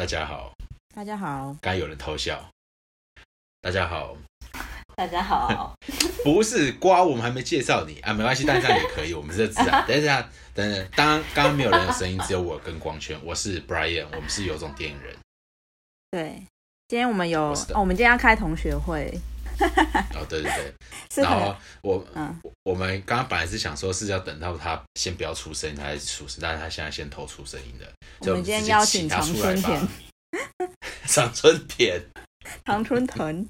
大家好，大家好，刚有人偷笑。大家好，大家好，不是瓜，我们还没介绍你。啊，没关系，但这样也可以，我们是自然。等一下，等等，当刚刚没有人的声音，只有我跟光圈，我是 Brian，我们是有种电影人。对，今天我们有，哦，我们今天要开同学会，哦，对对对，是然后，我嗯，我们刚刚本来是想说是要等到他先不要出声音，他才出声，但是他现在先偷出声音的，我们今天邀请常春田吧。常春田，常春藤，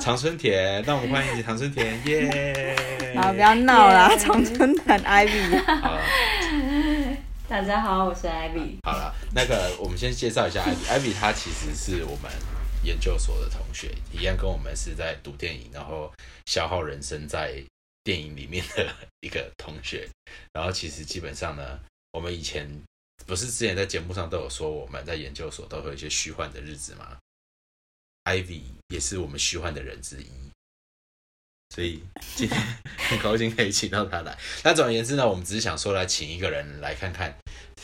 常春田，让我们欢迎常春田，耶！好，不要闹啦，耶常春藤 Ivy，好。大家好，我是艾比。好了，那个我们先介绍一下 Ivy。Ivy 她其实是我们研究所的同学，一样跟我们是在读电影，然后消耗人生在电影里面的一个同学。然后其实基本上呢，我们以前不是之前在节目上都有说我们在研究所都会有一些虚幻的日子吗？Ivy 也是我们虚幻的人之一。所以今天很高兴可以请到他来。那总而言之呢，我们只是想说来请一个人来看看，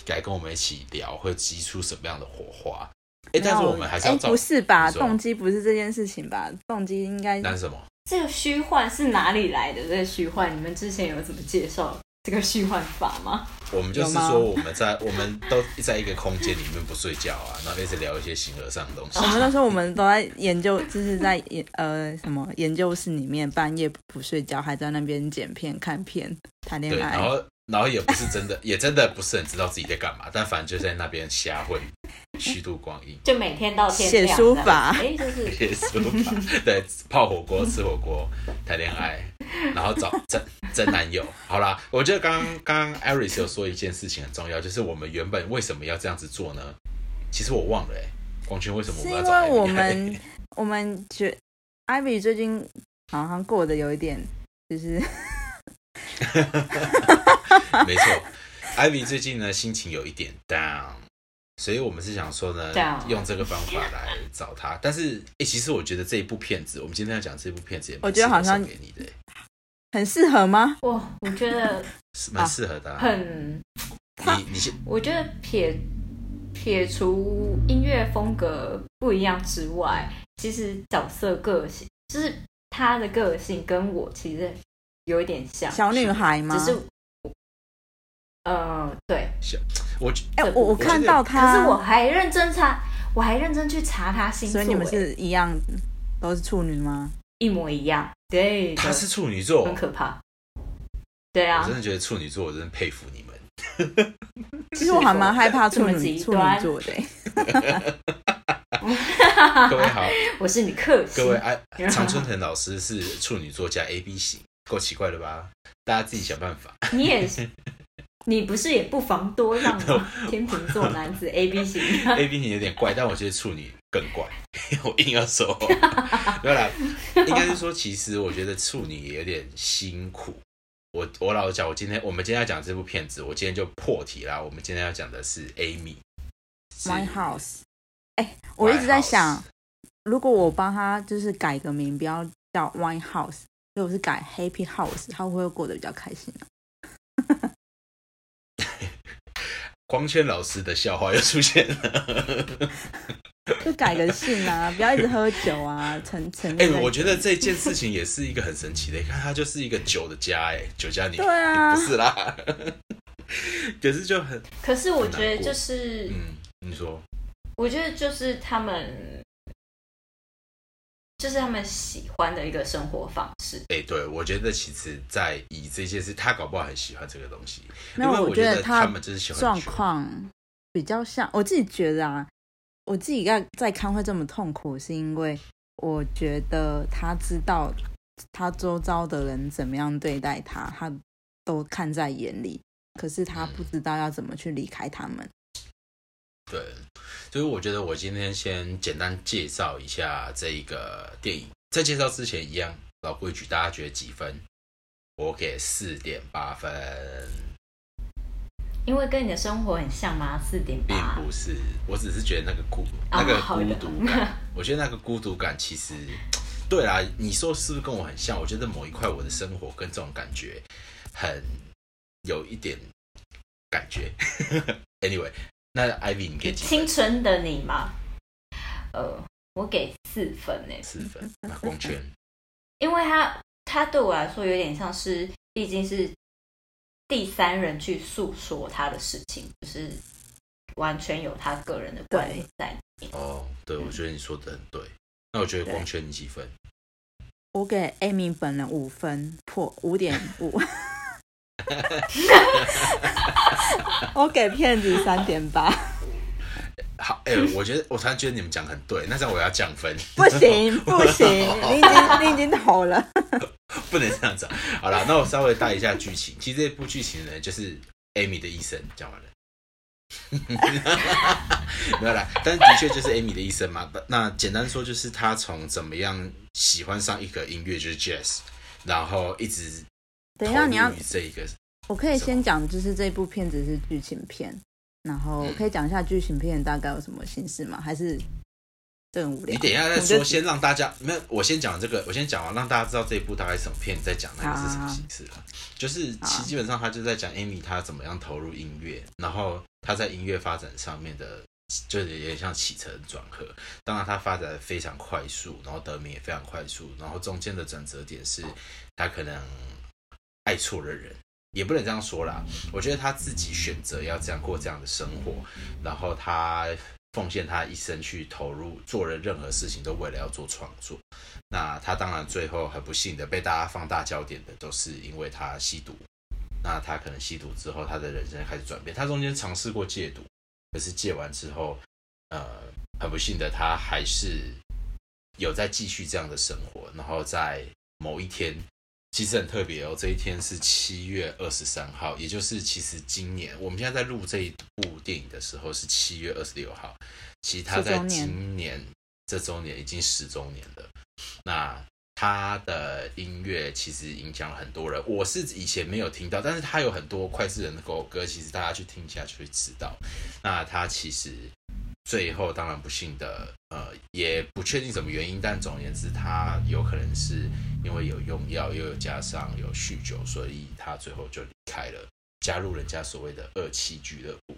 来跟我们一起聊，会激出什么样的火花。哎，但是我们还是要哎，照，不是吧？动机不是这件事情吧？动机应该那是什么？这个虚幻是哪里来的？这个虚幻，你们之前有怎么介绍这个虚幻法吗？我们就是说，我们在 我们都在一个空间里面不睡觉啊，然后一直聊一些形而上的东西我。们那时候我们都在研究，就是在研呃什么研究室里面半夜不睡觉，还在那边剪片、看片、谈恋爱。后然后也不是真的，也真的不是很知道自己在干嘛，但反正就在那边瞎混，虚度光阴。就每天到天写亮书法哎，就是写书法，对，泡火锅、吃火锅、谈恋爱，然后找真真男友。好啦，我觉得刚刚刚刚 Aris 有说一件事情很重要，就是我们原本为什么要这样子做呢？其实我忘了、欸，光圈为什么我是们要找因为我们我们觉 Ivy 最近好像过得有一点，就是 没错，Ivy 最近呢心情有一点 down，所以我们是想说呢 Down 用这个方法来找他。但是，哎、其实我觉得这一部片子，我们今天要讲这部片子我觉得好像给你的、欸很适合吗？哇，我觉得是蛮适合的、啊。很，你你先我觉得撇撇除音乐风格不一样之外，其实角色个性，就是他的个性跟我其实有一点像，小女孩吗？只是，呃，对，我哎、这我我看到他，可是我还认真查，我还认真去查他星座，所以你们哎是一样，都是处女吗？一模一样，对，他是处女座，很可怕，对啊。我真，的觉得处女座，我真的佩服你们。其实我还蛮害怕处 这么女处女座的、欸。各位好，我是你克星，各位哎，常春藤老师是处女座加 A B 型，够奇怪了吧？大家自己想办法。你也是，你不是也不妨多让吗？天秤座男子 A B 型，A B 型有点怪，但我觉得处女更怪。我硬要说，没有啦，应该是说，其实我觉得处女也有点辛苦。我我老实讲，我今天我们今天要讲这部片子，我今天就破题啦。我们今天要讲的是 Amy。是 My House，哎、我一直在想，如果我帮他就是改个名，不要叫 Wine House，如果是改 Happy House，他会不会过得比较开心啊？光圈老师的笑话又出现了。就改个姓啊，不要一直喝酒啊，成成。哎、我觉得这件事情也是一个很神奇的，你看它就是一个酒的家，哎，酒家女，对啊不是啦，可是就很，可是我觉得就是，嗯，你说，我觉得就是他们，就是他们喜欢的一个生活方式。哎、对我觉得其实，在以这些事，他搞不好很喜欢这个东西，没有，因为我得觉他们就是喜欢状况比较像，我自己觉得啊，我自己在在看会这么痛苦，是因为我觉得他知道他周遭的人怎么样对待他，他都看在眼里，可是他不知道要怎么去离开他们。对，所以我觉得我今天先简单介绍一下这一个电影。在介绍之前，一样老规矩，大家觉得几分？我给四点八分，因为跟你的生活很像吗？四点并八，不是，我只是觉得那个孤哦那个孤独感，我觉得那个孤独感其实，对啊，你说是不是跟我很像？我觉得某一块我的生活跟这种感觉很有一点感觉。anyway，那 Ivy 你给几分？青春的你吗？呃，我给四分呢，四分。那光圈因为他他对我来说有点像是，毕竟是第三人去诉说他的事情，就是完全有他个人的观点在里面。哦，对，我觉得你说的很对。那我觉得光圈你几分？我给 Amy 本人五分，破五点五。我给骗子三点八，好，哎、我觉得我突然觉得你们讲得很对，那这样我要降分，不行 不行，你已经你已经投了。不能这样子啊。好了，那我稍微带一下剧情。其实这部剧情呢，就是 Amy 的一生讲完了。没有啦，但是的确就是 Amy 的一生嘛。那简单说就是她从怎么样喜欢上一个音乐就是 Jazz，然后一直等一下你要这一个我可以先讲，就是这部片子是剧情片，然后可以讲一下剧情片大概有什么形式吗？还是这很无聊？你等一下再说，先让大家没有，我先讲这个，我先讲完，让大家知道这一部大概是什么片，再讲那个是什么形式了。就是其好基本上他就在讲 Amy 她怎么样投入音乐，然后他在音乐发展上面的，就是有点像起承转合。当然，他发展的非常快速，然后得名也非常快速，然后中间的转折点是他可能爱错了人。也不能这样说啦，我觉得他自己选择要这样过这样的生活，然后他奉献他一生去投入做了任何事情，都为了要做创作。那他当然最后很不幸的被大家放大焦点的，都是因为他吸毒。那他可能吸毒之后，他的人生开始转变。他中间尝试过戒毒，可是戒完之后，呃，很不幸的他还是有在继续这样的生活。然后在某一天，其实很特别哦，这一天是七月二十三号，也就是其实今年我们现在在录这一部电影的时候是七月二十六号，其实他在今年这周年已经十周年了。那他的音乐其实影响了很多人，我是以前没有听到，但是他有很多脍炙人的歌，其实大家去听一下就会知道。那他其实最后当然不幸的，呃，也不确定什么原因，但总而言之，他有可能是因为有用药，又有加上有酗酒，所以他最后就离开了，加入人家所谓的二期俱乐部。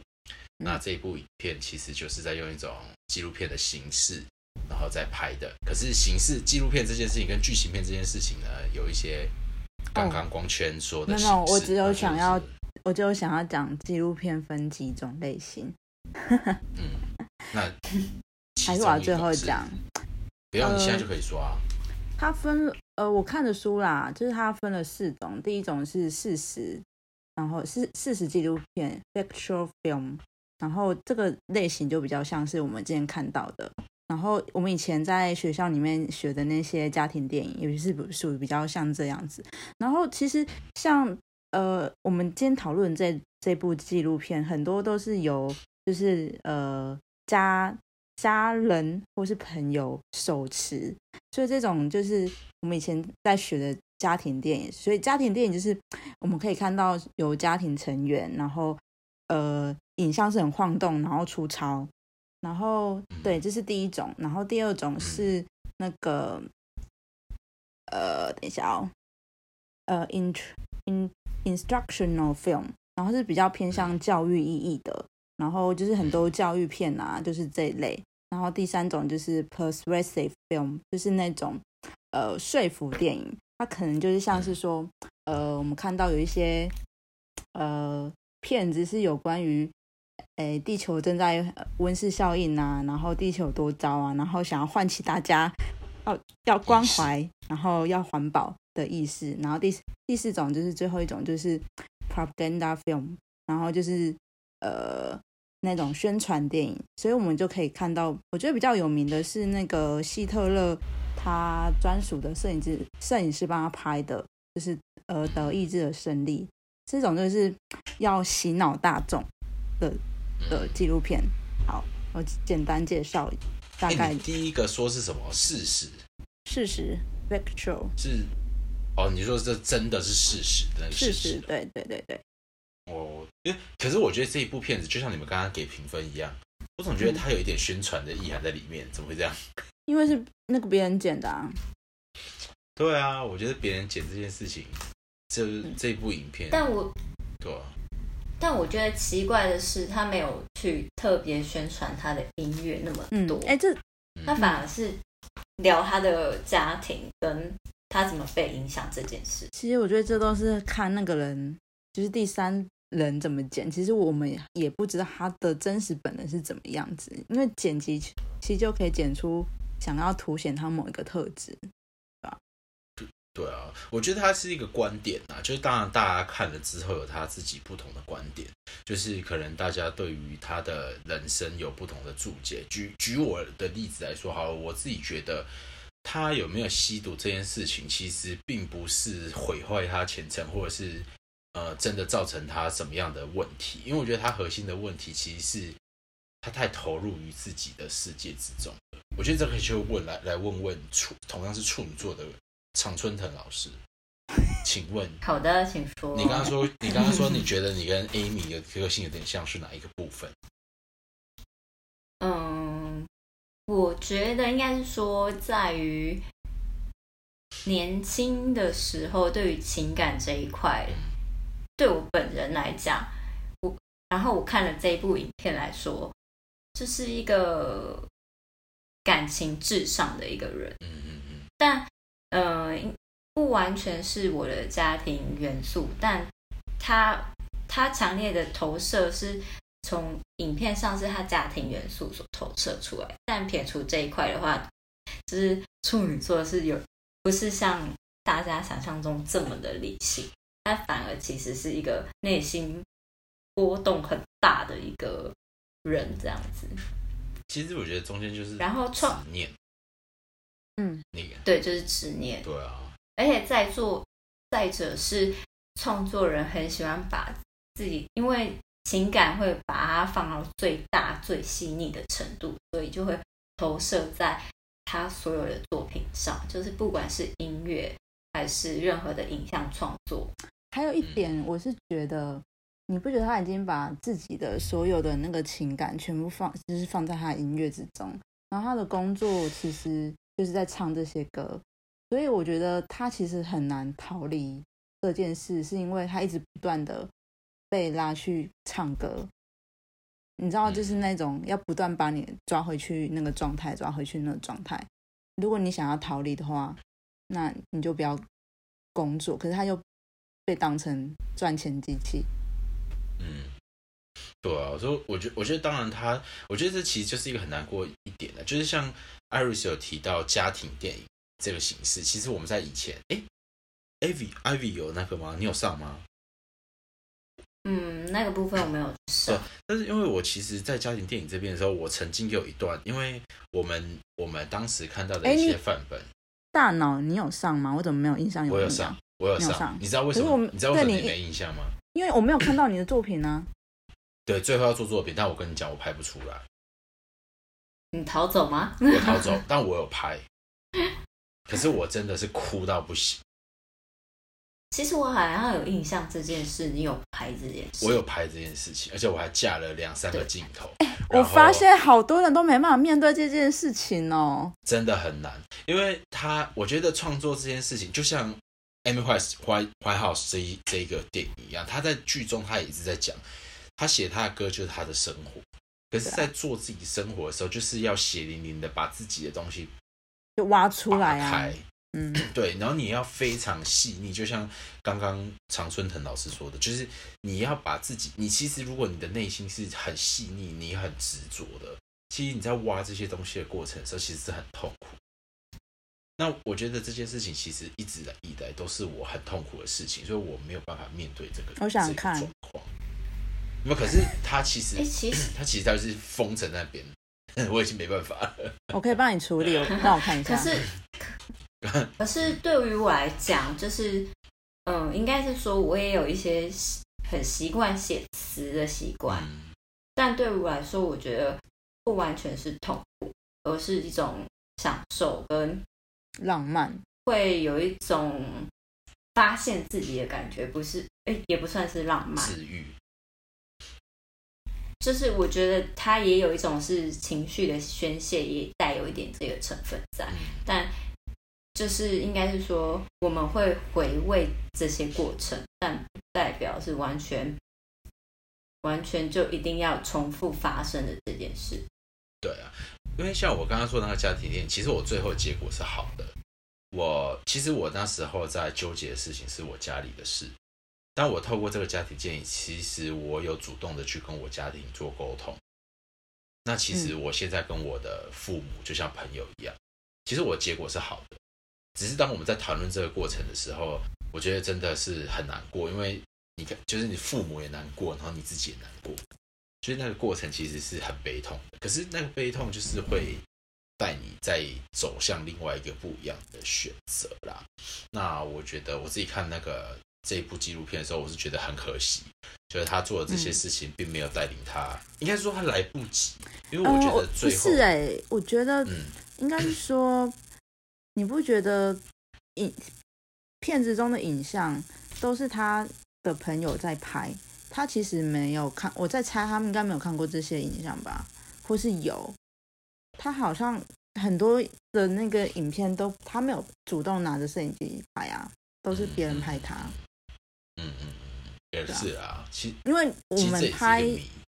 那这一部影片其实就是在用一种纪录片的形式，然后再拍的。可是形式纪录片这件事情跟剧情片这件事情呢，有一些刚刚光圈说的没形式、有我只有想要我就想要讲纪录片分几种类型，嗯，那还是我要最后讲？不要，呃你现在就可以说啊。它分呃，我看的书啦，就是它分了四种，第一种是事实，然后是事实纪录片 （factual film），然后这个类型就比较像是我们之前看到的，然后我们以前在学校里面学的那些家庭电影，尤其是不属于比较像这样子。然后其实像呃，我们今天讨论这这部纪录片，很多都是由就是呃家家人或是朋友手持，所以这种就是我们以前在学的家庭电影。所以家庭电影就是我们可以看到有家庭成员，然后呃影像是很晃动，然后粗糙，然后对，这是第一种。然后第二种是那个呃，等一下哦，呃，in in instructional film，然后是比较偏向教育意义的，然后就是很多教育片啊，就是这一类。然后第三种就是 persuasive film，就是那种呃说服电影，它可能就是像是说，呃，我们看到有一些呃片子是有关于，诶，地球正在呃温室效应啊，然后地球有多糟啊，然后想要唤起大家要要关怀，然后要环保的意识。然后第第四种就是最后一种就是 propaganda film，然后就是呃那种宣传电影。所以我们就可以看到，我觉得比较有名的是那个希特勒他专属的摄影师，摄影师帮他拍的，就是呃德意志的胜利。这种就是要洗脑大众的的纪录片。好，我简单介绍大哎概你第一个说是什么事实？事实 factual 是哦，你说这真的是事实的那个事实实，对对对对，哦，因为可是我觉得这一部片子就像你们刚刚给评分一样，我总觉得它有一点宣传的意涵在里面，怎么会这样？因为是那个别人剪的啊。对啊，我觉得别人剪这件事情，就是这部影片，但我对啊，但我觉得奇怪的是，他没有去特别宣传他的音乐那么多，，嗯哎，这他反而是聊他的家庭跟他怎么被影响这件事。其实我觉得这都是看那个人，就是第三人怎么剪。其实我们也不知道他的真实本人是怎么样子，因为剪辑其实就可以剪出想要凸显他某一个特质。对啊，我觉得他是一个观点啊，就是当然大家看了之后有他自己不同的观点，就是可能大家对于他的人生有不同的注解。举举我的例子来说好，我自己觉得他有没有吸毒这件事情，其实并不是毁坏他前程，或者是呃真的造成他什么样的问题，因为我觉得他核心的问题其实是他太投入于自己的世界之中了。我觉得这可以去问来来问问处同样是处女座的常春藤老师，请问 好的，请说。你刚刚说你刚刚说你觉得你跟 Amy 的个性有点像是哪一个部分？嗯，我觉得应该是说，在于年轻的时候，对于情感这一块，对我本人来讲，我然后我看了这一部影片来说，这是一个感情至上的一个人，嗯嗯嗯。但呃，不完全是我的家庭元素，但他他强烈的投射是从影片上是他家庭元素所投射出来，但撇除这一块的话，就是处女座是有不是像大家想象中这么的理性，他反而其实是一个内心波动很大的一个人，这样子。其实我觉得中间就是然后创念，嗯，那个对，就是执念。对啊，而且在做，再者是创作人很喜欢把自己，因为情感会把它放到最大、最细腻的程度，所以就会投射在他所有的作品上，就是不管是音乐还是任何的影像创作。还有一点，我是觉得，你不觉得他已经把自己的所有的那个情感全部放，就是放在他的音乐之中，然后他的工作其实就是在唱这些歌，所以我觉得他其实很难逃离这件事，是因为他一直不断的被拉去唱歌。你知道，就是那种要不断把你抓回去那个状态，抓回去那个状态。如果你想要逃离的话，那你就不要工作。可是他又被当成赚钱机器。嗯，对啊，所以我觉我觉得当然他，我觉得这其实就是一个很难过一点的，就是像 Iris 有提到家庭电影这个形式，其实我们在以前，哎，Ivy Ivy 有那个吗？你有上吗？嗯，那个部分我没有上。但是因为我其实，在家庭电影这边的时候，我曾经有一段，因为我们我们当时看到的一些范本，大脑你有上吗？我怎么没有印象有我有上，我有上你知道为什么？你知道为什么你没印象吗？因为我没有看到你的作品呢。对，最后要做作品，但我跟你讲，我拍不出来，你逃走吗？我逃走，但我有拍，可是我真的是哭到不行。其实我好像有印象这件事，你有拍这件事。我有拍这件事情，而且我还架了两三个镜头。我发现好多人都没办法面对这件事情哦。真的很难，因为他我觉得创作这件事情，就像 Amy White House 这一这一个电影一样，他在剧中他也一直在讲，他写他的歌就是他的生活，可是，在做自己生活的时候，就是要血淋淋的把自己的东西就挖出来啊。，嗯，对，然后你要非常细腻，就像刚刚常春藤老师说的，就是你要把自己，你其实如果你的内心是很细腻，你很执着的，其实你在挖这些东西的过程的时候，其实是很痛苦。那我觉得这件事情其实一直以来都是我很痛苦的事情，所以我没有办法面对这个我想看状况。那么可是他其实哎，其实 他其实他是封城那边，我已经没办法了。我可以帮你处理，我 让我看一下。可是，可是对于我来讲，就是，嗯，应该是说，我也有一些很习惯写词的习惯，嗯但对于我来说，我觉得不完全是痛苦，而是一种享受，跟浪漫，会有一种发现自己的感觉，不是，哎，也不算是浪漫，治愈，就是我觉得它也有一种是情绪的宣泄，也带有一点这个成分在。嗯。但就是应该是说，我们会回味这些过程，但不代表是完全完全就一定要重复发生的这件事。对啊，因为像我刚刚说的那个家庭电影，其实我最后结果是好的。我其实我那时候在纠结的事情是我家里的事，但我透过这个家庭建议，其实我有主动的去跟我家庭做沟通。那其实我现在跟我的父母就像朋友一样，其实我结果是好的，只是当我们在讨论这个过程的时候，我觉得真的是很难过，因为你看，就是你父母也难过，然后你自己也难过。所以那个过程其实是很悲痛的，可是那个悲痛就是会带你再走向另外一个不一样的选择啦。那我觉得我自己看那个这一部纪录片的时候，我是觉得很可惜，就是他做的这些事情并没有带领他，应该说他来不及，因为我觉得最后不是哎，我觉得应该是说，你不觉得影片子中的影像都是他的朋友在拍？他其实没有看，我在猜他们应该没有看过这些影像吧，或是有。他好像很多的那个影片都他没有主动拿着摄影机拍啊，都是别人拍他。嗯嗯，也是啊，其因为我们拍，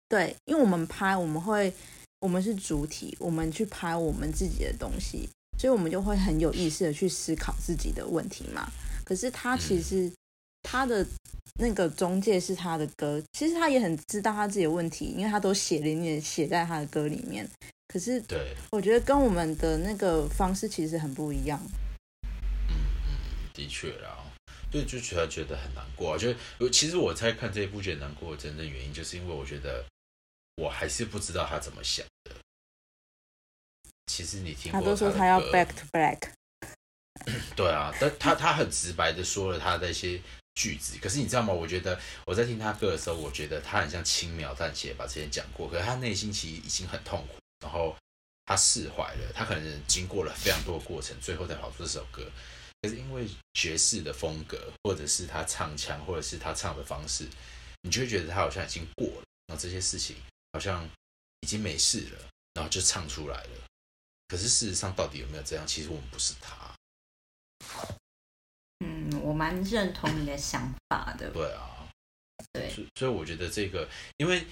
对，因为我们拍，我们会，我们是主体，我们去拍我们自己的东西，所以我们就会很有意识的去思考自己的问题嘛。可是他其实他的。那个中介是他的歌，其实他也很知道他自己的问题，因为他都写连连写在他的歌里面。可是，对，我觉得跟我们的那个方式其实很不一样。嗯嗯，的确啦，对，就觉得觉得很难过。就其实我在看这一部觉得难过的真正原因，就是因为我觉得我还是不知道他怎么想的。其实你听，他都说他要 back to black。对啊，但他他很直白的说了他的一些。句子，可是你知道吗？我觉得我在听他歌的时候，我觉得他很像轻描淡写把之前讲过，可是他内心其实已经很痛苦，然后他释怀了，他可能经过了非常多的过程，最后才跑出这首歌。可是因为爵士的风格，或者是他唱腔，或者是他唱的方式，你就会觉得他好像已经过了，然后这些事情好像已经没事了，然后就唱出来了。可是事实上到底有没有这样？其实我们不是他。嗯，我蛮认同你的想法的。对啊，对，所以我觉得这个，因为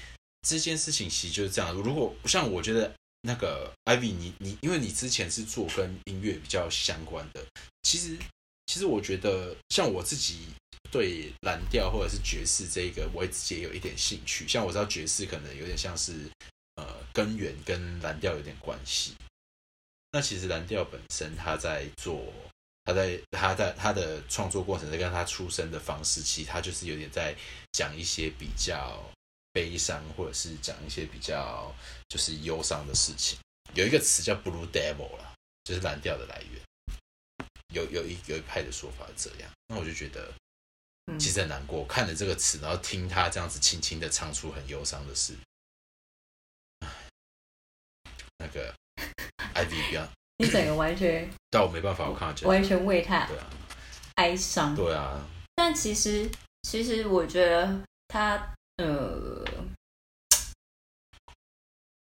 这件事情其实就是这样。如果像我觉得那个 Ivy，你你，因为你之前是做跟音乐比较相关的，其实其实我觉得像我自己对蓝调或者是爵士这个，我自己也有一点兴趣。像我知道爵士可能有点像是呃根源跟蓝调有点关系。那其实蓝调本身它在做。他在他在他的创作过程，在跟他出生的方式，其实他就是有点在讲一些比较悲伤，或者是讲一些比较就是忧伤的事情。有一个词叫 “blue devil” 啦，就是蓝调的来源。有有一有一派的说法是这样，那我就觉得其实很难过，看着这个词，然后听他这样子轻轻的唱出很忧伤的事。那个 Ivy 不要。你整个完全，但我没办法，我看完全为他对啊哀伤。对啊，但其实，其实我觉得他呃，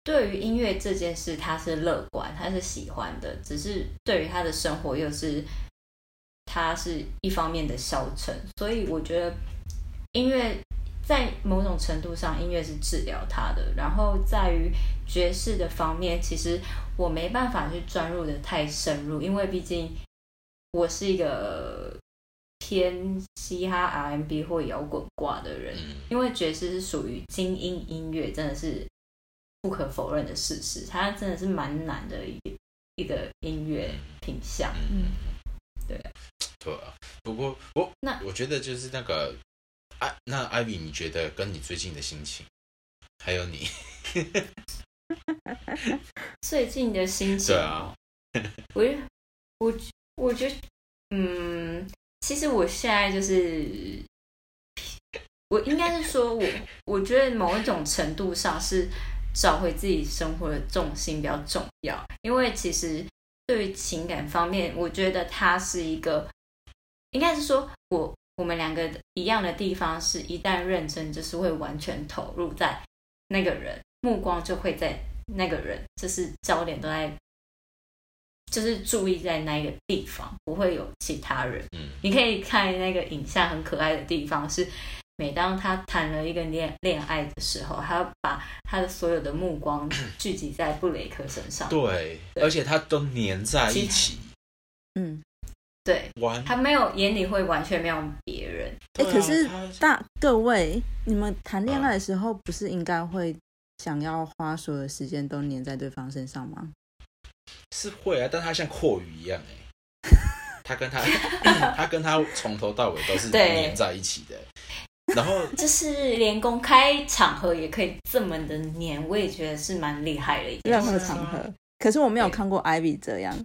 对于音乐这件事，他是乐观，他是喜欢的。只是对于他的生活，又是他是一方面的消沉。所以我觉得音乐。在某种程度上，音乐是治疗他的。然后在于爵士的方面，其实我没办法去钻入的太深入，因为毕竟我是一个偏嘻哈、R&B 或摇滚挂的人。因为爵士是属于精英音乐，真的是不可否认的事实。它真的是蛮难的一一个音乐品相。嗯，对。对啊，不过我那我觉得就是那个。哎，那艾比，你觉得跟你最近的心情，还有你 最近的心情？对啊，我我我觉得，嗯，其实我现在就是，我应该是说，我我觉得某一种程度上是找回自己生活的重心比较重要，因为其实对于情感方面，我觉得它是一个，应该是说我。我们两个一样的地方是，一旦认真，就是会完全投入在那个人，目光就会在那个人，就是焦点都在，就是注意在那一个地方，不会有其他人。嗯，你可以看那个影像很可爱的地方是，每当他谈了一个恋恋爱的时候，他把他的所有的目光聚集在布雷克身上。对，对而且他都粘在一起，嗯，对完。他没有眼里会完全没有别人。哎、可是大各位，你们谈恋爱的时候，不是应该会想要花所有的时间都黏在对方身上吗？是会啊，但他像阔鱼一样哎、他跟他 他跟他从头到尾都是对粘在一起的，然后 就是连公开场合也可以这么的黏，我也觉得是蛮厉害的一件任何。场合。可是我没有看过 Ivy 这样，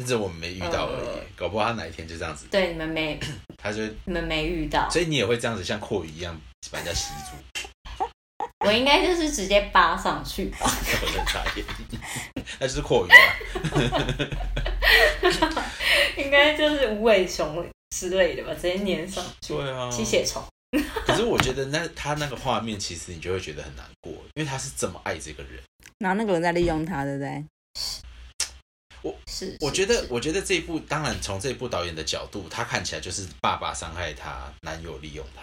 那是我们没遇到而已，呃搞不好他哪一天就这样子，对，你们没他就 你们没遇到，所以你也会这样子像阔鱼一样把人家吸住，我应该就是直接扒上去吧。我很傻眼，那就是阔鱼啊，应该就是无尾熊之类的吧，直接粘上去。对啊，吸血虫，可是我觉得那他那个画面，其实你就会觉得很难过，因为他是这么爱这个人。然后那个人在利用他，对不对？是，我觉得我觉得这一部，当然从这一部导演的角度，他看起来就是爸爸伤害他，男友利用他。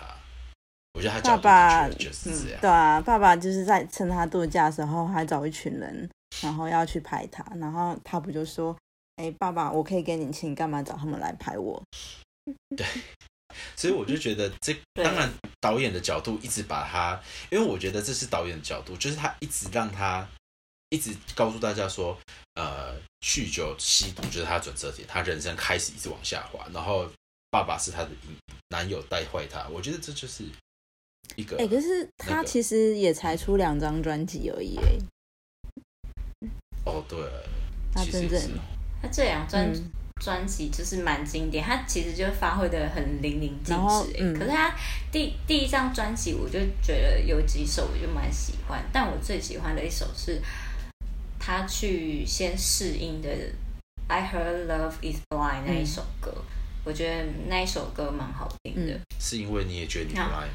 我觉得他爸爸就是这样。对啊，爸爸就是在趁他度假的时候，还找一群人，然后要去拍他，然后他不就说：“哎，爸爸，我可以给你钱，你干嘛找他们来拍我对 所以我就觉得这，对当然导演的角度一直把他，因为我觉得这是导演的角度，就是他一直让他一直告诉大家说，呃，酗酒、吸毒就是他的转折点，他人生开始一直往下滑，然后爸爸是他的男友带坏他，我觉得这就是一？”个，哎，可是他其实也才出两张专辑而已，哎，哦，对，他真正他这两专嗯，专辑就是蛮经典，他其实就发挥的很淋漓尽致、欸。嗯可是他第第一张专辑，我就觉得有几首我就蛮喜欢，但我最喜欢的一首是他去先试音的《I Heard Love Is Blind》那一首歌，我觉得那一首歌蛮好听的。嗯是因为你也觉得你不啊爱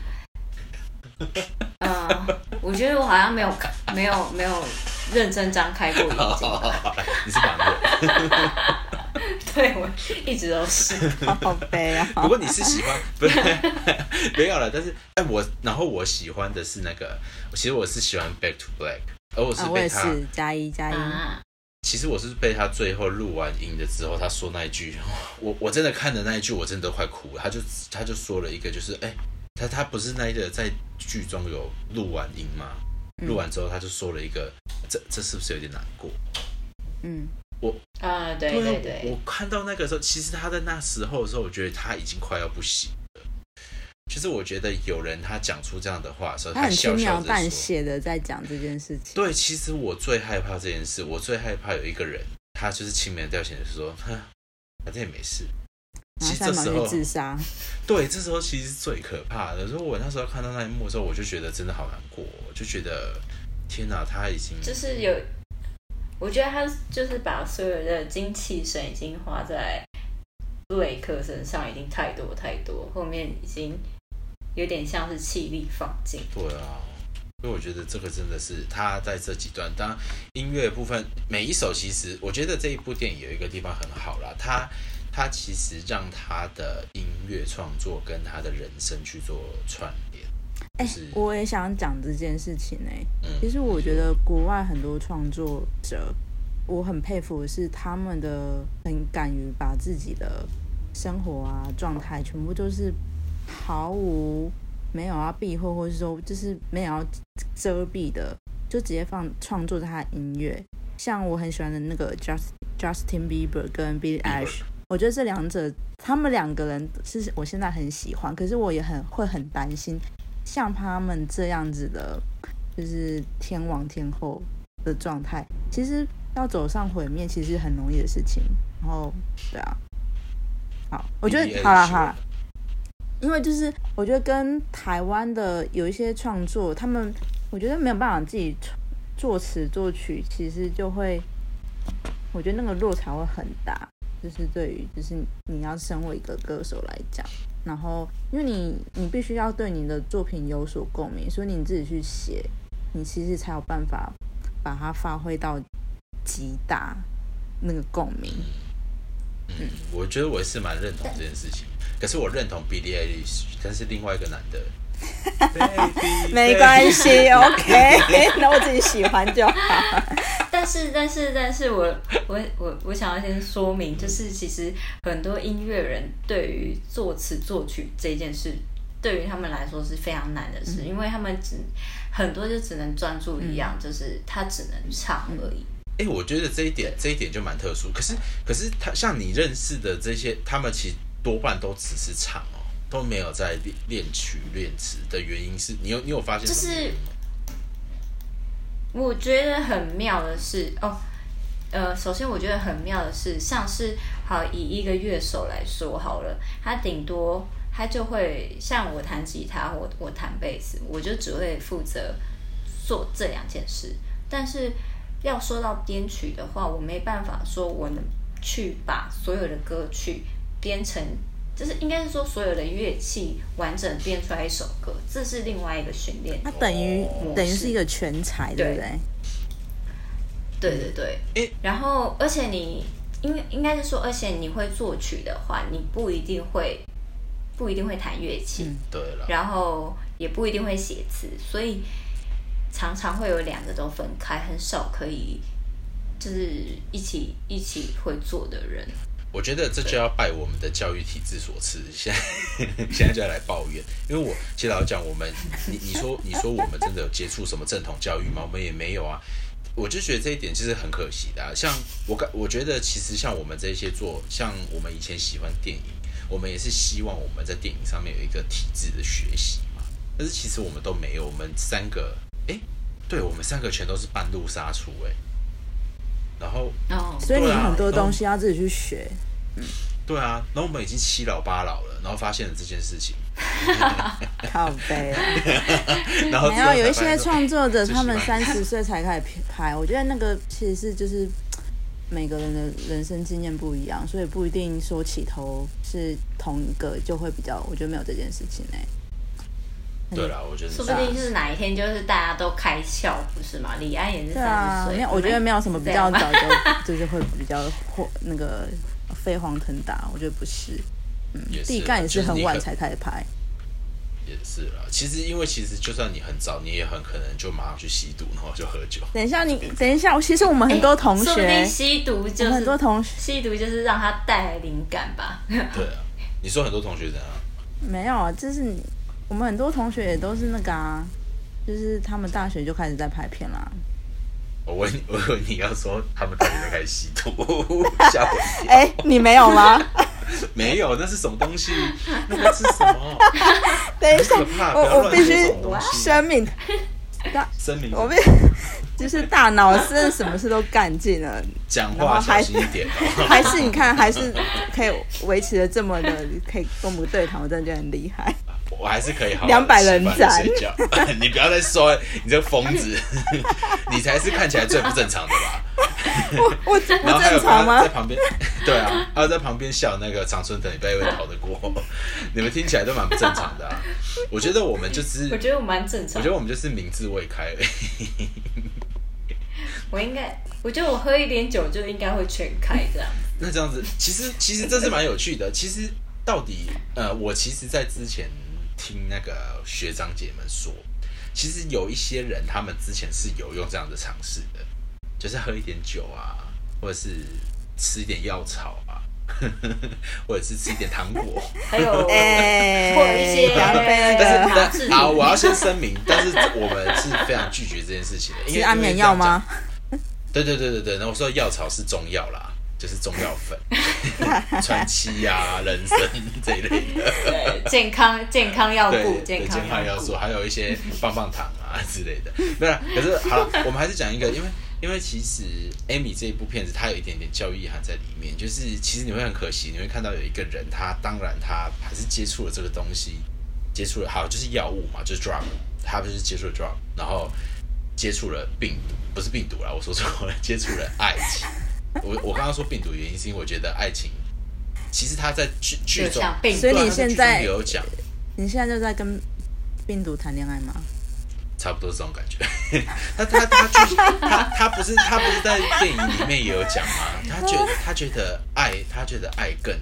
吗？嗯，我觉得我好像没有没有没有认真张开过眼睛 吧。你是盲的，对我一直都是。好好悲啊！不过你是喜欢 不是没有了，但是哎我然后我喜欢的是那个，其实我是喜欢 Back to Black，而我是被他，是加一加一，啊，其实我是被他最后录完音的之后，他说那一句，我我真的看的那一句，我真的都快哭了。他就他就说了一个，就是哎、他他不是那一个在剧中有录完音吗？嗯录完之后他就说了一个，这这是不是有点难过？嗯，我啊，对啊对对，我看到那个时候，其实他在那时候的时候，我觉得他已经快要不行了。其实我觉得有人他讲出这样的话的时候，他很轻描淡。写的在讲这件事情。对，其实我最害怕这件事，我最害怕有一个人，他就是轻描淡写的说，哼，反正也没事。然其实这时候，自杀，对，这时候其实是最可怕的。所以我那时候看到那一幕的时候，我就觉得真的好难过，我就觉得天哪，他已经就是有，我觉得他就是把所有的精气神已经花在布雷克身上，已经太多太多，后面已经有点像是气力放尽。对啊，所以我觉得这个真的是他在这几段，当然音乐部分每一首，其实我觉得这一部电影有一个地方很好啦，他他其实让他的音乐创作跟他的人生去做串联。哎、是我也想讲这件事情哎、嗯其实我觉得国外很多创作者，我很佩服的是他们的很敢于把自己的生活啊状态全部都是毫无没有要避讳，或者说就是没有要遮蔽的，就直接放创作他的音乐。像我很喜欢的那个 Just Justin Bieber 跟 Billie Eilish，我觉得这两者他们两个人是我现在很喜欢，可是我也很会很担心，像他们这样子的，就是天王天后的状态，其实要走上毁灭，其实是很容易的事情。然后，对啊，好，我觉得好了好了，因为就是我觉得跟台湾的有一些创作，他们我觉得没有办法自己作词作曲，其实就会，我觉得那个落差会很大。就是对于就是你要身为一个歌手来讲，然后因为你你必须要对你的作品有所共鸣，所以你自己去写，你其实才有办法把它发挥到极大那个共鸣。嗯，我觉得我是蛮认同这件事情。可是我认同 Billie Eilish，但是另外一个男的 没关系，OK，那我自己喜欢就好。但是，但是，但是我我我我想要先说明，就是其实很多音乐人对于作词作曲这件事，对于他们来说是非常难的事，因为他们只很多就只能专注一样，就是他只能唱而已。哎、我觉得这一点这一点就蛮特殊。可是可是他像你认识的这些，他们其实多半都只是唱哦，都没有在练练曲练词的原因是你有你有发现就是？我觉得很妙的是哦，呃，首先我觉得很妙的是，像是好以一个乐手来说好了，他顶多他就会像我弹吉他，我我弹贝斯，我就只会负责做这两件事。但是要说到编曲的话，我没办法说我能去把所有的歌曲编成。就是应该是说，所有的乐器完整编出来一首歌，这是另外一个训练。它等于哦等于是一个全才，对不对？对对对，诶然后而且你应应该是说，而且你会作曲的话，你不一定会不一定会弹乐器，嗯对了，然后也不一定会写词，所以常常会有两个都分开，很少可以就是一起一起会做的人。我觉得这就要拜我们的教育体制所赐。现在 现在就要来抱怨，因为我其实老讲，我们你你说 你说我们真的有接触什么正统教育吗？我们也没有啊。我就觉得这一点其实很可惜的、啊。像我感，我觉得其实像我们这些做，像我们以前喜欢电影，我们也是希望我们在电影上面有一个体制的学习嘛。但是其实我们都没有，我们三个，哎，对我们三个全都是半路杀出、诶。然后哦，所以你很多东西要自己去学。嗯对啊，然后我们已经七老八老了，然后发现了这件事情，靠背，然后没有有一些创作者，他们三十岁才开始拍，我觉得那个其实是就是每个人的人生经验不一样，所以不一定说起头是同一个就会比较，我觉得没有这件事情哎、对啦，我觉得说不定就是哪一天就是大家都开窍，不是吗？李安也是三十，岁，没有，我觉得没有什么比较早就 就是会比较或那个飞黄腾达，我觉得不是。也是啦地干也是很晚才开始拍，也是啦。其实因为其实就算你很早，你也很可能就马上去吸毒，然后就喝酒。等一下你等一下，其实我们很多同哎说不定学，吸毒就是很多同学吸毒就是让他带来灵感吧。对啊，你说很多同学怎样？没有啊，就是你我们很多同学也都是那个啊，就是他们大学就开始在拍片啦。我问你，我问你要说他们大学在开始吸毒，吓我一跳。哎、你没有吗？没有，那是什么东西？那个是什么？等一下我我必须这种东西声明，声明我必就是大脑是什么事都干尽了，讲话小心一点哦。还是你看还是可以维持的这么的，可以跟我们对谈，我真的觉得很厉害。我还是可以好好200人地斩睡觉。你不要再说，你这个疯子，你才是看起来最不正常的吧？我我不然后还有正常吗在？旁边，对啊，还有在旁边笑那个长春藤，你不要以为逃得过，你们听起来都蛮不正常的啊。我觉得我们就是，我觉得我蛮正常我觉。得我们就是名字未开而已。我应该，我觉得我喝一点酒就应该会全开这样。那这样子，其实其实这是蛮有趣的。其实到底，呃，我其实，在之前听那个学长姐们说，其实有一些人他们之前是有用这样的尝试的，就是喝一点酒啊，或者是吃一点药草啊，或者是吃一点糖果。还有，哎、或者一些但是好，我要先声明，但是我们是非常拒绝这件事情的，因为是安眠药？吗？对对对对对，那我说药草是中药啦，就是中药粉、川七啊、人参这一类的。对健康健康要对顾，对健康要素，。还有一些棒棒糖啊之类的。没有啦，可是好了，我们还是讲一个，因为因为其实 Amy 这一部片子，它有一点点教育意涵在里面，就是其实你会很可惜，你会看到有一个人，他当然他还是接触了这个东西，接触了好就是药物嘛，就是 drug，他不是接触了 drug，然后接触了病毒，不是病毒啦，我说错了，接触了 爱情。我我刚刚说病毒原因是因为我觉得爱情，其实他在剧剧中，病毒所以你现在也有讲。你现在就在跟病毒谈恋爱吗？差不多是这种感觉。他他他就是他他不是他不是在电影里面也有讲吗？他觉得他觉得爱他觉得爱更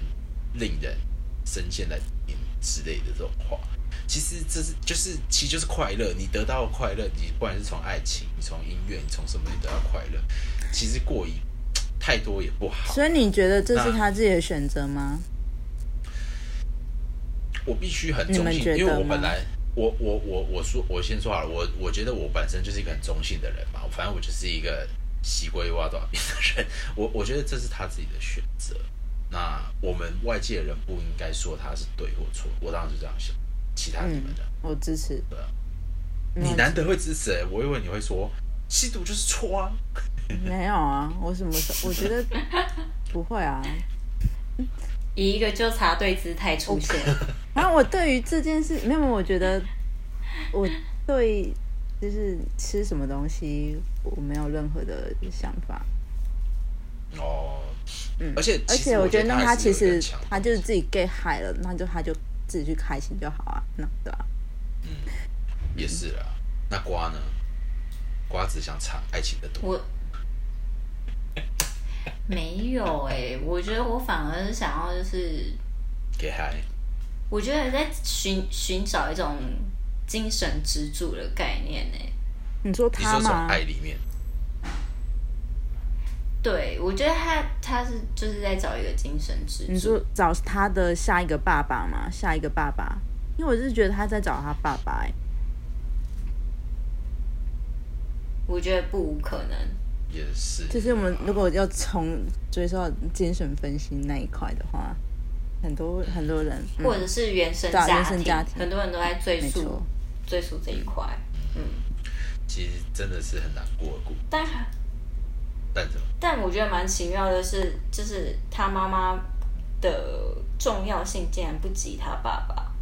令人深陷在里面之类的这种话。其实这是就是其实就是快乐，你得到快乐，你不管是从爱情，你从音乐，你从什么你得到快乐，其实过于太多也不好。所以你觉得这是他自己的选择吗？我必须很中性，因为我本来我我我我说我先说好了，我我觉得我本身就是一个很中性的人嘛，反正我就是一个洗龟挖多少遍的人，我我觉得这是他自己的选择。那我们外界的人不应该说他是对或错，我当然是这样想。其他你们的，我支持。你难得会支持、欸，我以为你会说吸毒就是错啊。没有啊？我什么时候？我觉得 不会啊。以一个纠察队姿态出现，然后我对于这件事，没有，我觉得我对就是吃什么东西，我没有任何的想法。哦，嗯，而且而且我觉得那他他其实他就是自己 get 害了，那就他就自己去开心就好啊，那对吧、嗯也是啦。那瓜呢？瓜只想尝爱情的毒。我没有哎、我觉得我反而是想要就是，给嗨，我觉得在寻寻找一种精神支柱的概念呢、你说他你说从吗？爱里面，对，我觉得他他是就是在找一个精神支柱。你说找他的下一个爸爸吗？下一个爸爸？因为我是觉得他在找他爸爸、欸，我觉得不无可能。也是，就是我们如果要从追溯到精神分析那一块的话，很多很多人，嗯或者是原生家原生家庭很多人都在追溯追溯这一块。嗯，其实真的是很难过的故，但但怎么？但我觉得蛮奇妙的是，就是他妈妈的重要性竟然不及他爸爸，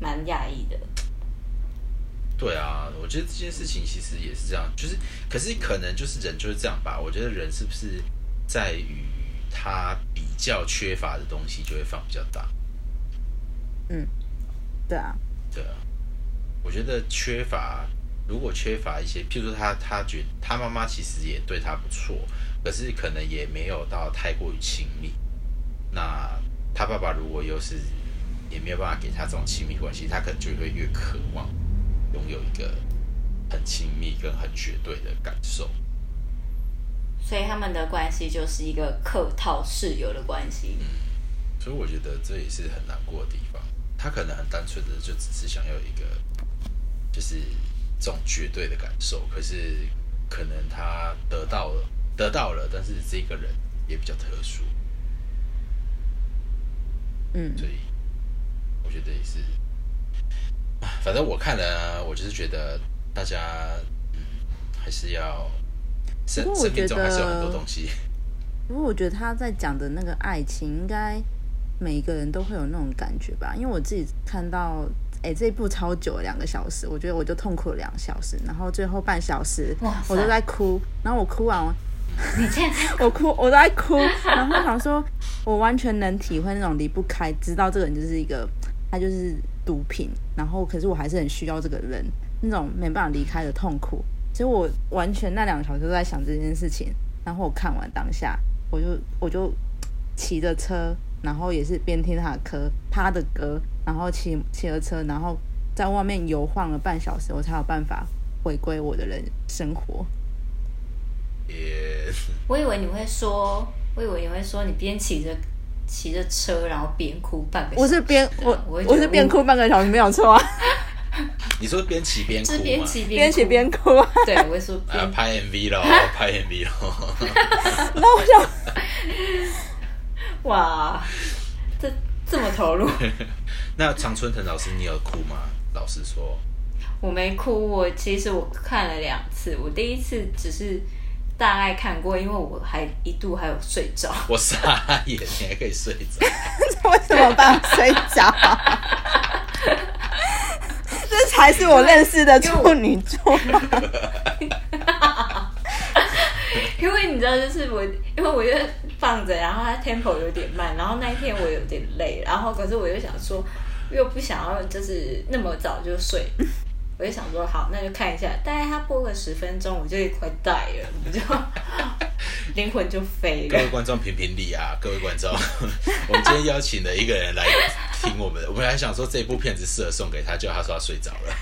蛮讶异的。对啊，我觉得这件事情其实也是这样，就是，可是可能就是人就是这样吧。我觉得人是不是在于他比较缺乏的东西就会放比较大？嗯对啊，对啊，我觉得缺乏，如果缺乏一些，譬如说他他觉他妈妈其实也对他不错，可是可能也没有到太过于亲密。那他爸爸如果又是也没有办法给他这种亲密关系，他可能就会越渴望拥有一个很亲密跟很绝对的感受。所以他们的关系就是一个客套室友的关系。嗯所以我觉得这也是很难过的地方。他可能很单纯的就只是想要一个，就是这种绝对的感受，可是可能他得到了，得到了，但是这个人也比较特殊，嗯，所以我觉得也是。啊反正我看了，我就是觉得大家，嗯，还是要生不过我生命中觉得还是有很多东西，不过我觉得他在讲的那个爱情，应该每一个人都会有那种感觉吧。因为我自己看到，哎，这一部超久，两个小时，我觉得我就痛苦了两个小时，然后最后半小时哇我都在哭，然后我哭完，你现在 我哭，我都在哭，然后想说，我完全能体会那种离不开，知道这个人就是一个，他就是毒品，然后可是我还是很需要这个人，那种没办法离开的痛苦。所以我完全那两个小时都在想这件事情，然后我看完当下，我就我就骑着车，然后也是边听他的歌，他的歌，然后骑骑着车，然后在外面游晃了半小时，我才有办法回归我的人生活。也我以为你会说，我以为你会说你边骑着骑着车，然后边哭半个小时。我是边我我是边哭半个小时没有错啊，你说边骑边哭是边？骑边骑哭边哭啊。对，我会说啊，拍 MV 咯，拍 MV 咯。然后我想，哇，这这么投入，那常春藤老师，你有哭吗？老实说，我没哭。我其实我看了两次，我第一次只是大概看过，因为我还一度还有睡着。我傻眼，你还可以睡着。为什么办法睡着？这才是我认识的处女座。因为你知道，就是我，因为我就放着，然后它 tempo 有点慢，然后那一天我有点累，然后可是我又想说，又不想要就是那么早就睡，我就想说好，那就看一下，大概他播个十分钟，我就快带了，我就 灵魂就飞了。各位观众评评理啊！各位观众，我们今天邀请了一个人来听我们的，我们还想说这部片子适合送给他，结果他说他睡着了。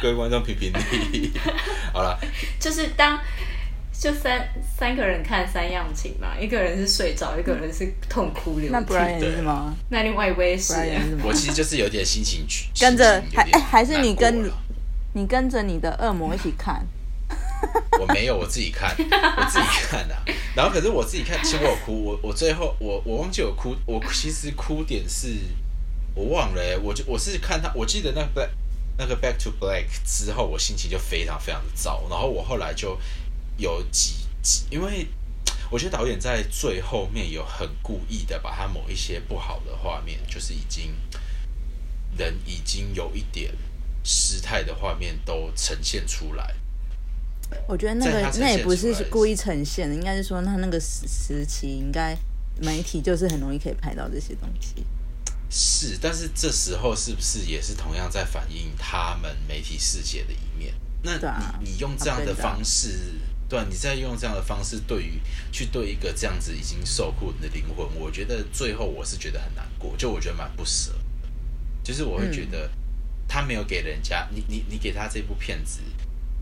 各位观众评评理，好了，就是当就三三个人看三样情嘛，一个人是睡着，一个人是痛哭流涕，那不然也是吗？那另外一位是？我其实就是有点心情去跟着还哎还是你跟你跟着你的恶魔一起看，我没有，我自己看，我自己看啊。然后可是我自己看，其实我有哭，我我最后我我忘记有哭，我其实哭点是我忘了、欸，我就我是看他，我记得那个那个 Back to Black 之后，我心情就非常非常的糟。然后我后来就有几几，因为我觉得导演在最后面有很故意的把他某一些不好的画面，就是已经人已经有一点失态的画面都呈现出来。我觉得那个那也不是故意呈现的，应该是说他那个时时期应该媒体就是很容易可以拍到这些东西。是，但是这时候是不是也是同样在反映他们媒体世界的一面？那你你用这样的方式，对啊，你在用这样的方式对于去对一个这样子已经受苦的灵魂，我觉得最后我是觉得很难过，就我觉得蛮不舍，就是我会觉得他没有给人家，你你你给他这部片子，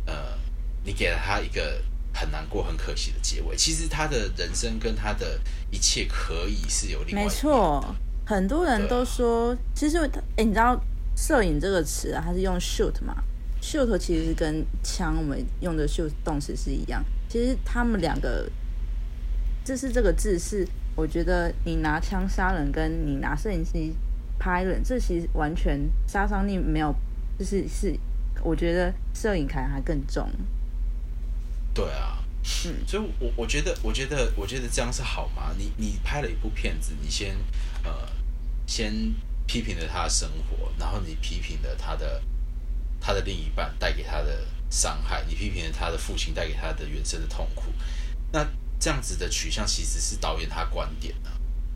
呃，你给了他一个很难过、很可惜的结尾。其实他的人生跟他的一切可以是有另外一没错，很多人都说，其实他，哎，你知道摄影这个词啊，它是用 shoot 嘛？shoot 其实是跟枪我们用的 shoot 动词是一样。其实他们两个，这是这个字是，我觉得你拿枪杀人，跟你拿摄影机拍人，这其实完全杀伤力没有，就是是，我觉得摄影可能还更重。对啊，嗯所以我我觉得，我觉得，我觉得这样是好吗？你你拍了一部片子，你先呃先批评了他的生活，然后你批评了他的他的另一半带给他的伤害，你批评了他的父亲带给他的原生的痛苦，那这样子的取向其实是导演他观点呢、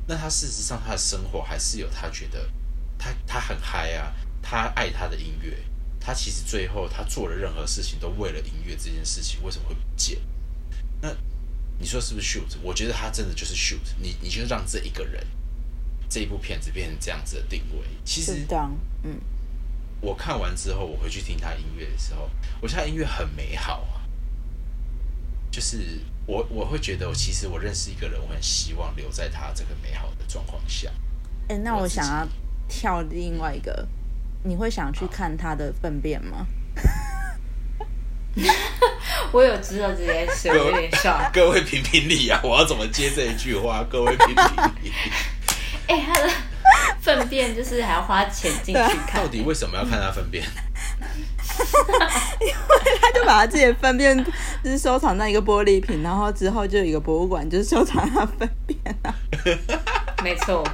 那他事实上他的生活还是有他觉得他他很嗨啊，他爱他的音乐，他其实最后他做了任何事情都为了音乐这件事情，为什么会不见？那你说是不是 shoot？我觉得他真的就是 shoot 你。你就让这一个人这一部片子变成这样子的定位。其实，嗯，我看完之后，我回去听他音乐的时候，我觉得他音乐很美好啊。就是我我会觉得，其实我认识一个人，我很希望留在他这个美好的状况下。哎、那我想要跳另外一个，你会想去看他的粪便吗？我有知道这件事，我有点 shock。各位评评理啊！我要怎么接这一句话？各位评评理，哎、他的粪便就是还要花钱进去看到，底为什么要看他粪便？因为他就把他自己的粪便就是收藏在一个玻璃瓶，然后之后就有一个博物馆，就是收藏他粪便啊。没错。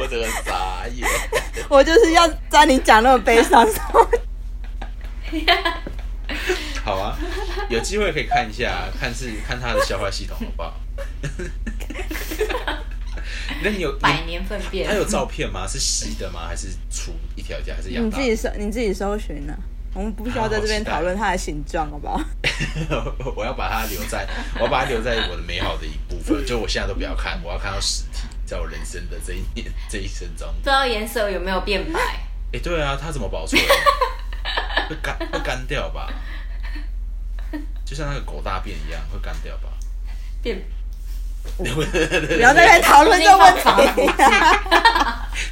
我整个傻眼。我就是要在你讲那么悲伤时候，好啊，有机会可以看一下，看是看他的消化系统好不好？那你有百年粪便它，有照片吗？是细的吗？还是粗一条一条？还是养你自？己搜你自己搜寻呢、我们不需要在这边讨论它的形状，好不好？我要把它留在，我要把它留在我的美好的一部分。就我现在都不要看，我要看到实体，在我人生的这一年这一生中。不知道颜色有没有变白？哎、对啊，它怎么保存？会干会干掉吧？就像那个狗大便一样，会干掉吧？变不要再来讨论这个问题、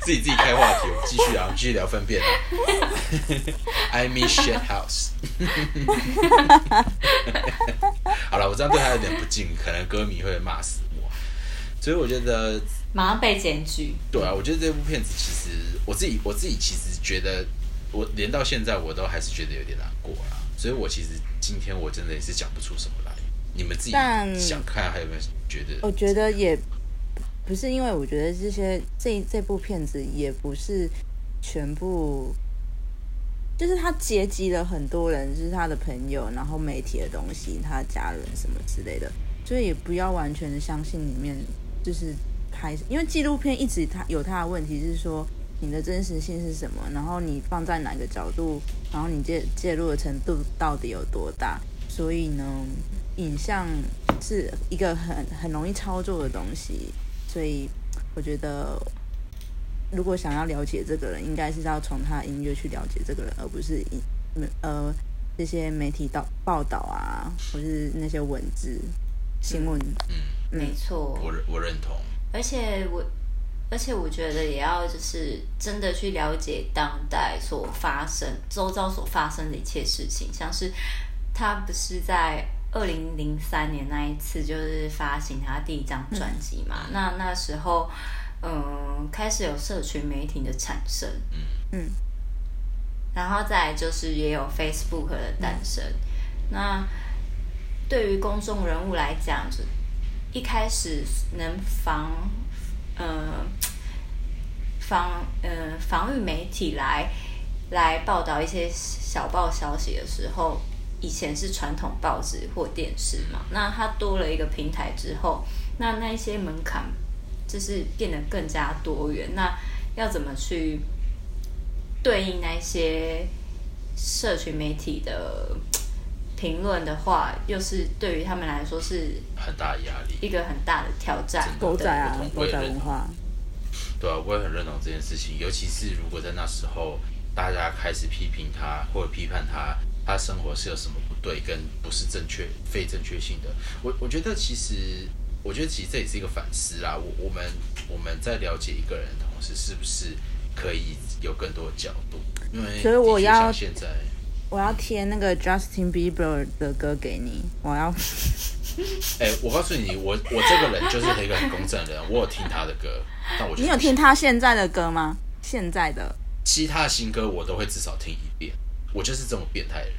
自己自己开话题，我们继续啊，继续聊粪便啊。I miss shit house。好了，我这样对他有点不敬，可能歌迷会骂死我。所以我觉得，马上被检举。对啊，我觉得这部片子其实我自己我自己其实觉得，我连到现在我都还是觉得有点难过啦。所以我其实今天我真的也是讲不出什么来。你们自己想看还有没有觉得？我觉得也不是，因为我觉得这些这这部片子也不是全部，就是他结集了很多人，就是他的朋友，然后媒体的东西，他的家人什么之类的，所以也不要完全的相信里面就是拍，因为纪录片一直它有它的问题是说，你的真实性是什么，然后你放在哪个角度，然后你介介入的程度到底有多大。所以呢，影像是一个很很容易操作的东西，所以我觉得，如果想要了解这个人，应该是要从他的音乐去了解这个人，而不是影呃这些媒体报报道啊，或是那些文字新闻。嗯，没错，我我认同。而且我，而且我觉得也要就是真的去了解当代所发生、周遭所发生的一切事情，像是他不是在二零零三年那一次就是发行他第一张专辑嘛？那那时候，嗯，开始有社群媒体的产生，嗯嗯，然后再就是也有 Facebook 的诞生。那对于公众人物来讲，就一开始能防，呃，防呃防御媒体来来报道一些小报消息的时候，以前是传统报纸或电视嘛，那它多了一个平台之后，那那一些门槛就是变得更加多元。那要怎么去对应那些社群媒体的评论的话，又是对于他们来说是很大的压力。一个很大的挑战。狗仔啊狗仔文化，对啊，我也很认同这件事情，尤其是如果在那时候大家开始批评他或者批判他，他生活是有什么不对跟不是正确、非正确性的，我我觉得其实，我觉得其实这也是一个反思啦。我我们我们在了解一个人的同时，是不是可以有更多的角度？因为所以我要现在。我要贴那个 Justin Bieber 的歌给你，我要 哎、我告诉你，我我这个人就是一个很公正的人，我有听他的歌，但我就你有听他现在的歌吗？现在的其他的新歌我都会至少听一遍，我就是这么变态的人。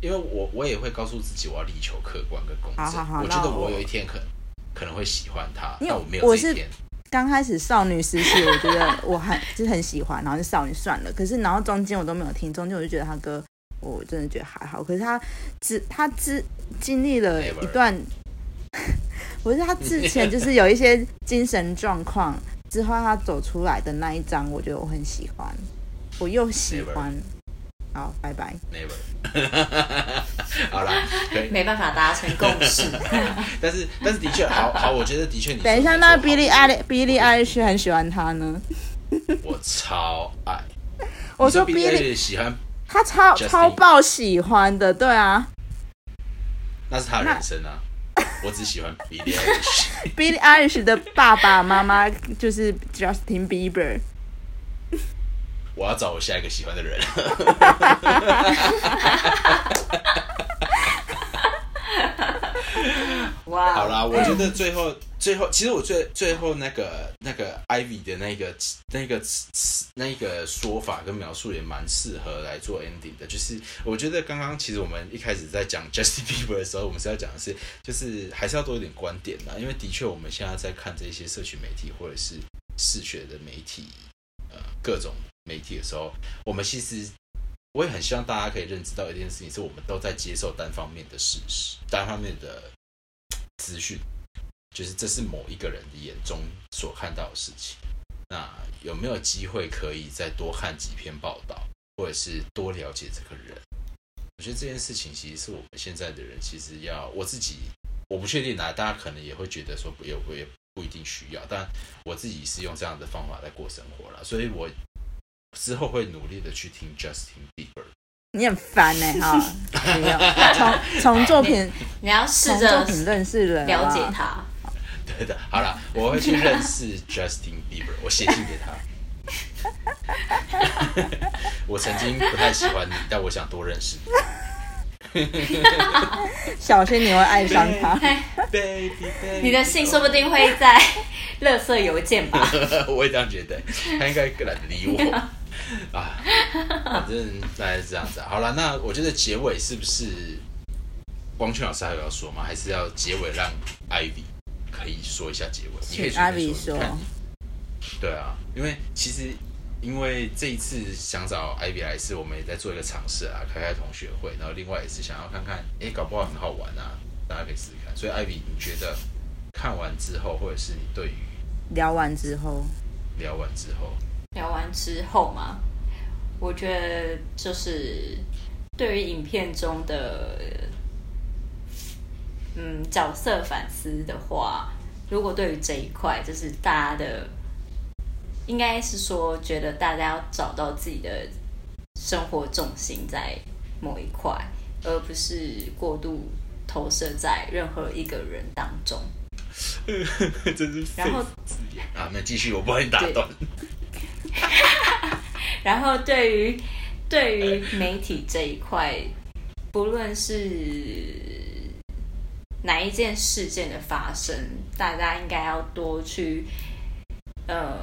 因为我我也会告诉自己，我要力求客观跟公正。好好好我觉得我我有一天可能可能会喜欢他，但我没有我是这一天。刚开始少女时期，我觉得我很就是很喜欢，然后就少女算了。可是然后中间我都没有听，中间我就觉得他歌我真的觉得还好。可是他之他之经历了一段，我是他之前就是有一些精神状况，之后他走出来的那一张，我觉得我很喜欢，我又喜欢。好，拜拜。Never，好啦，可以。没办法达成共识。但是但是的确，好好，我觉得的确你等一下，那好 Billy I Billy Eilish 很喜欢他呢。我超爱。我说 Billy Billie 喜欢，他超超爆喜欢的，对啊那是他的人生啊。我只喜欢 Billie Eilish。，Billy Eilish 的爸爸妈妈就是 Justin Bieber。我要找我下一个喜欢的人。哇，好啦，我觉得最后最后，其实我最最后那个那个 Ivy 的那个那个词那个说法跟描述也蛮适合来做 ending 的。就是我觉得刚刚其实我们一开始在讲 Justin Bieber 的时候，我们是要讲的是，就是还是要多一点观点啦，因为的确我们现在在看这些社群媒体或者是视觉的媒体，呃，各种媒体的时候，我们其实我也很希望大家可以认知到一件事情，是我们都在接受单方面的事实，单方面的资讯，就是这是某一个人的眼中所看到的事情。那有没有机会可以再多看几篇报道，或者是多了解这个人？我觉得这件事情其实是我们现在的人其实要我自己，我不确定啊，大家可能也会觉得说不也不也不一定需要，但我自己是用这样的方法在过生活了，所以我之后会努力的去听 Justin Bieber。你很烦呢、哈！不要从从作品 你要试从作着品认识人，了解。他。对的，好了，我会去认识 Justin Bieber，我写信给他。我曾经不太喜欢你，但我想多认识你。小心你会爱上他。你的信说不定会在垃圾邮件吧？我也这样觉得，他应该懒得理我 啊。反正大概是这样子、啊。好了，那我觉得结尾是不是光圈老师还有要说吗？还是要结尾让 Ivy 可以说一下结尾？你可以请 Ivy 说。对啊，因为其实因为这一次想找艾比来，是我们也在做一个尝试啊，开开同学会，然后另外也是想要看看，哎，搞不好很好玩啊，大家可以试试看。所以 Ivy，你觉得看完之后，或者是你对于聊完之后，聊完之后，聊完之后嘛，我觉得就是对于影片中的嗯角色反思的话，如果对于这一块，就是大家的应该是说，觉得大家要找到自己的生活重心在某一块，而不是过度投射在任何一个人当中。真是然后啊，那继续，我不会打断。然后对于对于媒体这一块，不论是哪一件事件的发生，大家应该要多去呃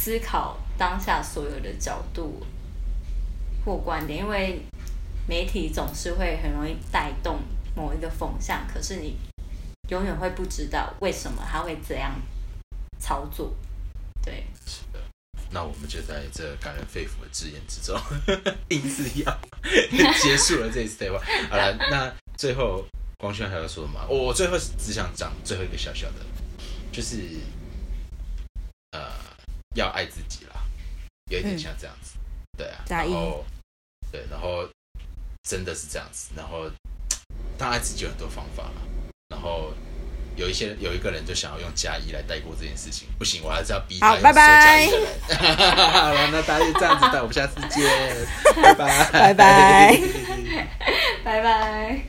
思考当下所有的角度或观点，因为媒体总是会很容易带动某一个风向，可是你永远会不知道为什么他会这样操作。对，是的，那我们就在这感人肺腑的字眼之中，硬是要结束了这一次对话。好了，那最后光轩还要说什么我最后只想讲最后一个小小的，就是呃，要爱自己啦，有一点像这样子，对啊，然后对，然后真的是这样子，然后当然爱自己有很多方法啦，然后。有一些有一个人就想要用加一来带过这件事情，不行，我还是要逼他好用说拜拜加一的人。好了，那大家就这样子，那我们下次见，拜拜，拜拜。拜拜。